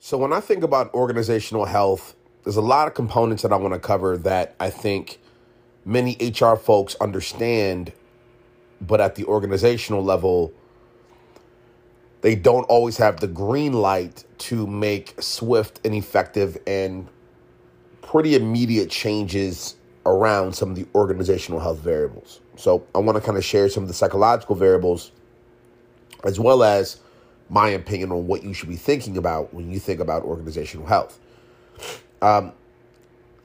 So when I think about organizational health, there's a lot of components that I want to cover that I think many HR folks understand, but at the organizational level, they don't always have the green light to make swift and effective and pretty immediate changes around some of the organizational health variables. So I want to kind of share some of the psychological variables as well as my opinion on what you should be thinking about when you think about organizational health. Um,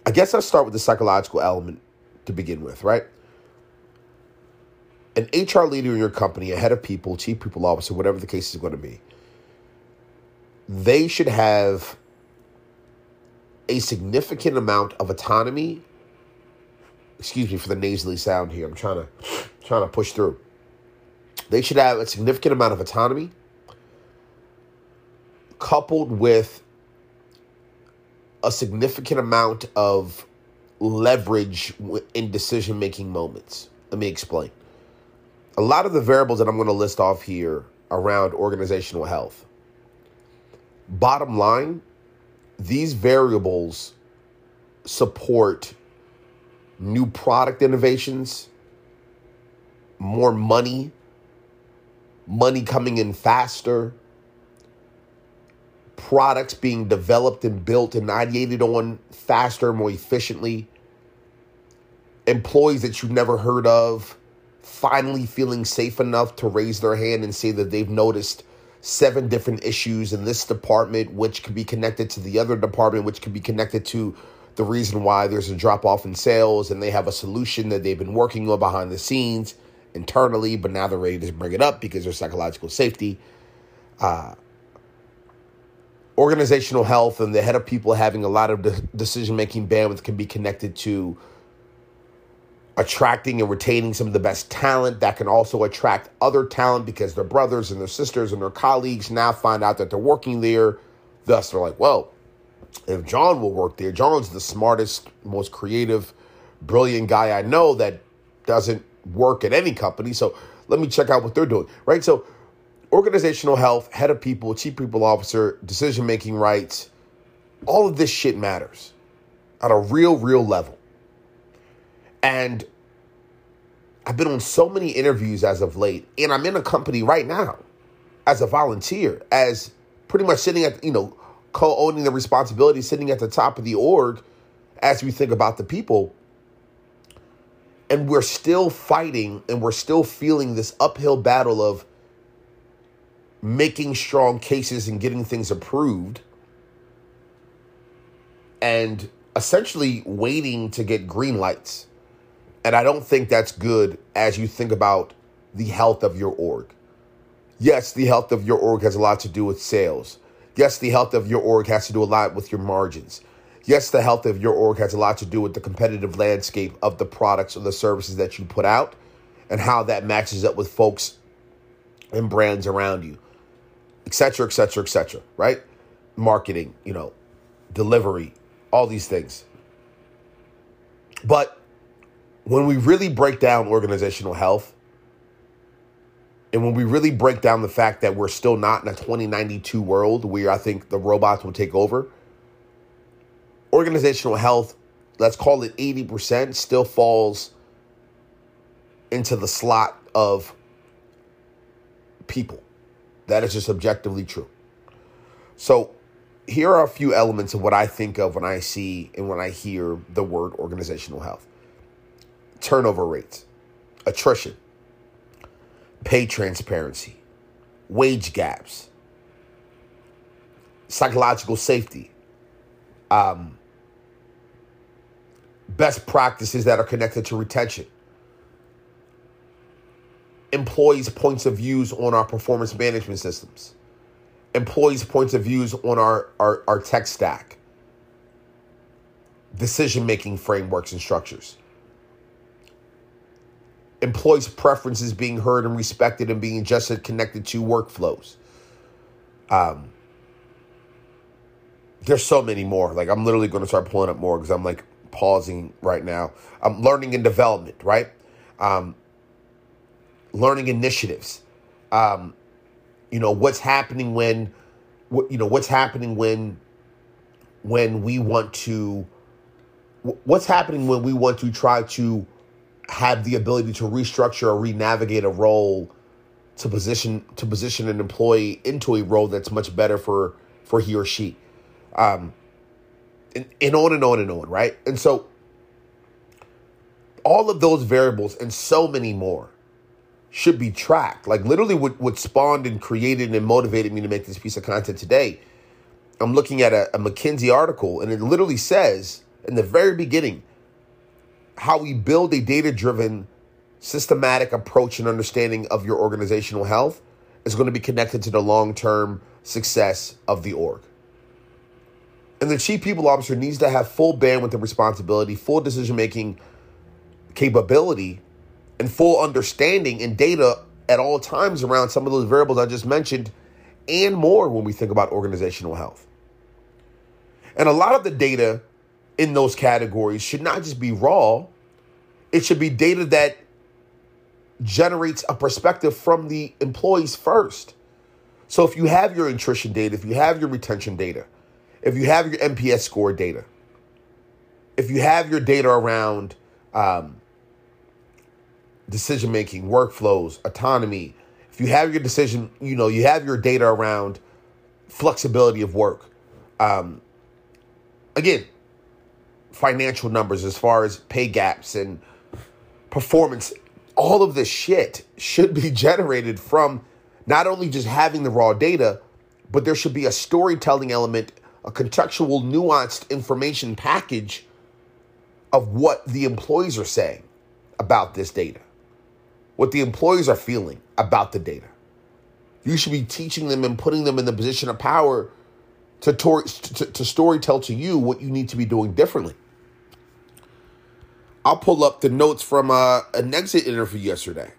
I guess I'll start with the psychological element to begin with, right? An HR leader in your company, a head of people, chief people officer, whatever the case is going to be, they should have a significant amount of autonomy. Excuse me for the nasally sound here. I'm trying to trying to push through. They should have a significant amount of autonomy coupled with a significant amount of leverage in decision making moments. Let me explain. A lot of the variables that I'm going to list off here around organizational health. Bottom line, these variables support new product innovations, more money, money coming in faster, products being developed and built and ideated on faster, more efficiently, employees that you've never heard of finally feeling safe enough to raise their hand and say that they've noticed seven different issues in this department, which could be connected to the other department, which could be connected to the reason why there's a drop off in sales, and they have a solution that they've been working on behind the scenes internally, but now they're ready to bring it up because there's psychological safety. Uh, organizational health and the head of people having a lot of de- decision making bandwidth can be connected to attracting and retaining some of the best talent that can also attract other talent because their brothers and their sisters and their colleagues now find out that they're working there. Thus, they're like, well, if John will work there, John's the smartest, most creative, brilliant guy I know that doesn't work at any company. So let me check out what they're doing, right? So organizational health, head of people, chief people officer, decision making rights, all of this shit matters at a real, real level. And I've been on so many interviews as of late, and I'm in a company right now as a volunteer, as pretty much sitting at, you know, co owning the responsibility, sitting at the top of the org as we think about the people. And we're still fighting and we're still feeling this uphill battle of making strong cases and getting things approved and essentially waiting to get green lights. And I don't think that's good as you think about the health of your org. Yes, the health of your org has a lot to do with sales. Yes, the health of your org has to do a lot with your margins. Yes, the health of your org has a lot to do with the competitive landscape of the products or the services that you put out and how that matches up with folks and brands around you etc., etc., etc. right? Marketing, you know, delivery, all these things. But when we really break down organizational health, and when we really break down the fact that we're still not in a 2092 world where I think the robots will take over, organizational health, let's call it 80%, still falls into the slot of people. That is just objectively true. So, here are a few elements of what I think of when I see and when I hear the word organizational health turnover rates, attrition, pay transparency, wage gaps, psychological safety, um, best practices that are connected to retention, employees' points of views on our performance management systems, employees' points of views on our, our, our tech stack, decision making frameworks and structures, employees' preferences being heard and respected and being just connected to workflows. Um, there's so many more. Like I'm literally going to start pulling up more because I'm like pausing right now. I'm learning and development, right? Um, learning initiatives. Um, you know, what's happening when what you know what's happening when when we want to what's happening when we want to try to have the ability to restructure or re-navigate a role to position to position an employee into a role that's much better for for he or she um and, and on and on and on right and so all of those variables and so many more should be tracked. Like literally what, what spawned and created and motivated me to make this piece of content today. I'm looking at a, a McKinsey article and it literally says in the very beginning how we build a data driven systematic approach and understanding of your organizational health is going to be connected to the long term success of the org. And the chief people officer needs to have full bandwidth and responsibility, full decision making capability and full understanding and data at all times around some of those variables I just mentioned and more when we think about organizational health. And a lot of the data in those categories should not just be raw, it should be data that generates a perspective from the employees first. So if you have your attrition data, if you have your retention data, if you have your NPS score data, if you have your data around um, decision making, workflows, autonomy, if you have your decision, you know, you have your data around flexibility of work. Um, again, financial numbers as far as pay gaps and performance, all of this shit should be generated from not only just having the raw data, but there should be a storytelling element, a contextual, nuanced information package of what the employees are saying about this data what the employees are feeling about the data. You should be teaching them and putting them in the position of power to, to, to storytell to you what you need to be doing differently. I'll pull up the notes from uh, an exit interview yesterday.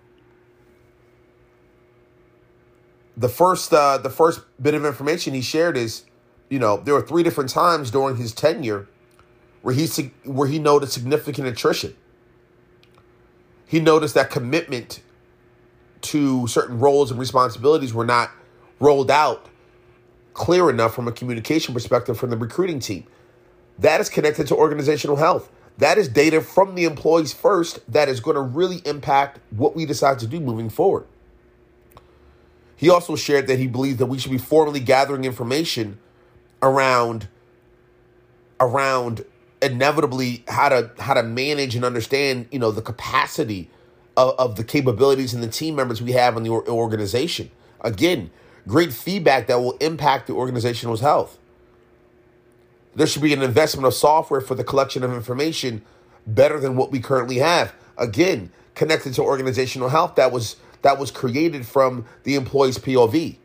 The first, uh, the first bit of information he shared is, you know, there were three different times during his tenure where he where he noted significant attrition he noticed that commitment to certain roles and responsibilities were not rolled out clear enough from a communication perspective from the recruiting team. That is connected to organizational health. That is data from the employees first that is going to really impact what we decide to do moving forward. He also shared that he believes that we should be formally gathering information around around inevitably how to how to manage and understand you know the capacity of, of the capabilities and the team members we have in the organization. Again great feedback that will impact the organizational health. There should be an investment of software for the collection of information better than what we currently have. Again connected to organizational health that was that was created from the employee's pov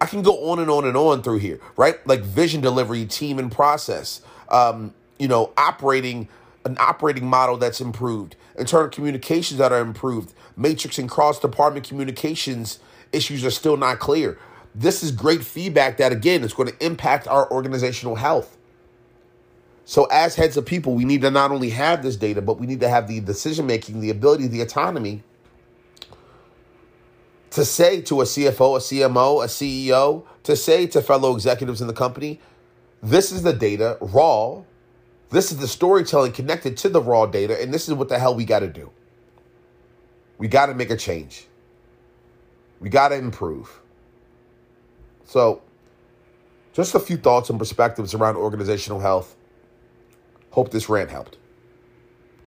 i can go on and on and on through here right? Like vision delivery team and process um, you know, operating an operating model that's improved, internal communications that are improved, matrix and cross department communications issues are still not clear. This is great feedback that, again, is going to impact our organizational health. So, as heads of people, we need to not only have this data, but we need to have the decision making, the ability, the autonomy to say to a CFO, a CMO, a CEO, to say to fellow executives in the company, this is the data, raw, this is the storytelling connected to the raw data, and this is what the hell we got to do. We got to make a change. We got to improve. So, just a few thoughts and perspectives around organizational health. Hope this rant helped.